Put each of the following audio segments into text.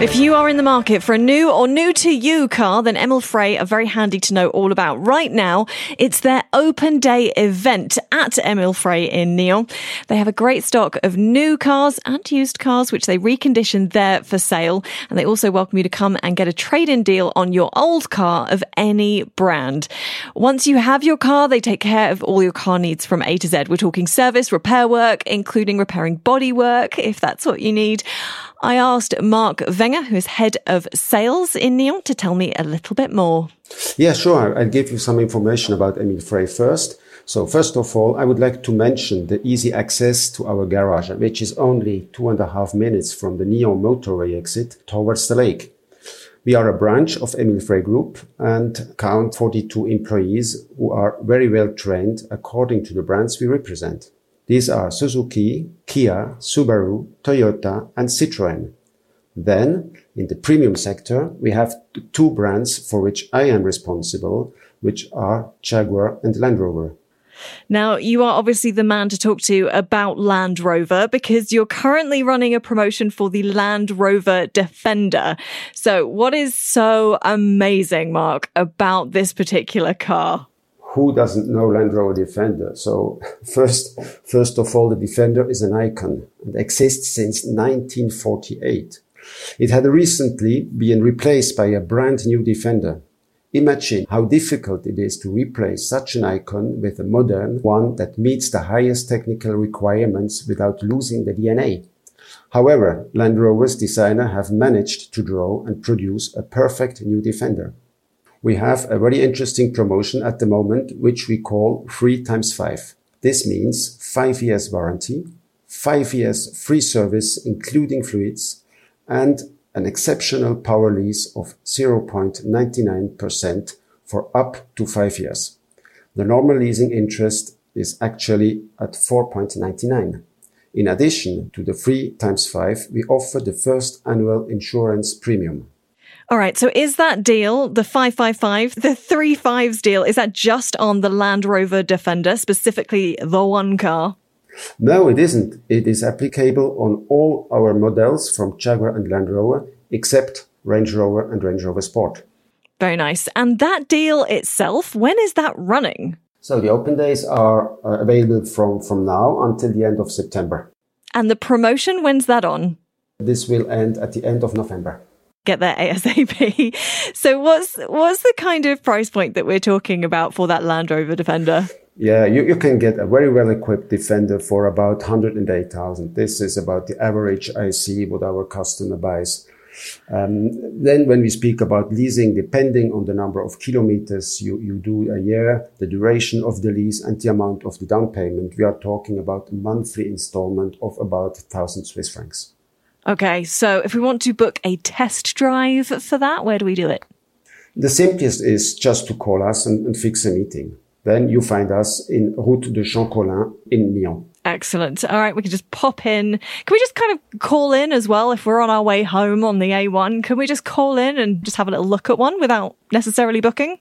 If you are in the market for a new or new to you car, then Emil Frey are very handy to know all about. Right now, it's their open day event at Emil Frey in Nyon. They have a great stock of new cars and used cars, which they recondition there for sale. And they also welcome you to come and get a trade-in deal on your old car of any brand. Once you have your car, they take care of all your car needs from A to Z. We're talking service, repair work, including repairing body work, if that's what you need. I asked Marc Wenger, who is head of sales in Nyon, to tell me a little bit more. Yeah, sure. I'll give you some information about Emil Frey first. So first of all, I would like to mention the easy access to our garage, which is only two and a half minutes from the Nyon motorway exit towards the lake. We are a branch of Emil Frey Group and count 42 employees who are very well trained according to the brands we represent. These are Suzuki, Kia, Subaru, Toyota, and Citroën. Then, in the premium sector, we have two brands for which I am responsible, which are Jaguar and Land Rover. Now, you are obviously the man to talk to about Land Rover because you're currently running a promotion for the Land Rover Defender. So, what is so amazing, Marc, about this particular car? who doesn't know Land Rover Defender? So first, first of all, the Defender is an icon and exists since 1948. It had recently been replaced by a brand new Defender. Imagine how difficult it is to replace such an icon with a modern one that meets the highest technical requirements without losing the DNA. However, Land Rover's designer have managed to draw and produce a perfect new Defender we have a very interesting promotion at the moment, which we call three times five. This means five years warranty, five years free service, including fluids, and an exceptional power lease of 0.99% for up to five years. The normal leasing interest is actually at 4.99. In addition to the three times five, we offer the first annual insurance premium. All right. So is that deal, the 555, the three fives deal, is that just on the Land Rover Defender, specifically the one car? No, it isn't. It is applicable on all our models from Jaguar and Land Rover, except Range Rover and Range Rover Sport. Very nice. And that deal itself, when is that running? So the open days are uh, available from, from now until the end of September. And the promotion, when's that on? This will end at the end of November get there ASAP. So what's what's the kind of price point that we're talking about for that Land Rover Defender? Yeah, you, you can get a very well equipped Defender for about 108,000. This is about the average I see what our customer buys. Um, then when we speak about leasing, depending on the number of kilometers you, you do a year, the duration of the lease and the amount of the down payment, we are talking about a monthly installment of about 1000 Swiss francs. Okay, so if we want to book a test drive for that, where do we do it? The simplest is just to call us and, and fix a meeting. Then you find us in Route de Champ-Colin in Nyon. Excellent. All right, we can just pop in. Can we just kind of call in as well if we're on our way home on the A1? Can we just call in and just have a little look at one without necessarily booking?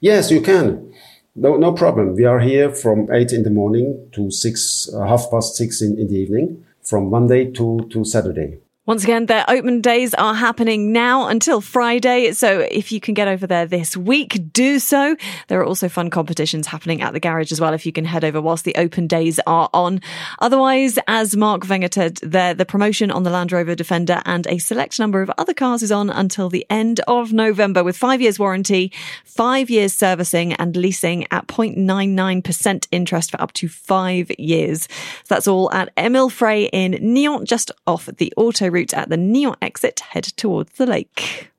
Yes, you can. No, no problem. We are here from eight in the morning to six, uh, half past six in, in the evening from Monday to, to Saturday. Once again, their open days are happening now until Friday. So if you can get over there this week, do so. There are also fun competitions happening at the garage as well. If you can head over whilst the open days are on. Otherwise, as Marc Wenger said, there, the promotion on the Land Rover Defender and a select number of other cars is on until the end of November with five years warranty, five years servicing and leasing at 0.99% interest for up to five years. So that's all at Emil Frey in Nyon, just off the auto route at the Nyon exit, head towards the lake.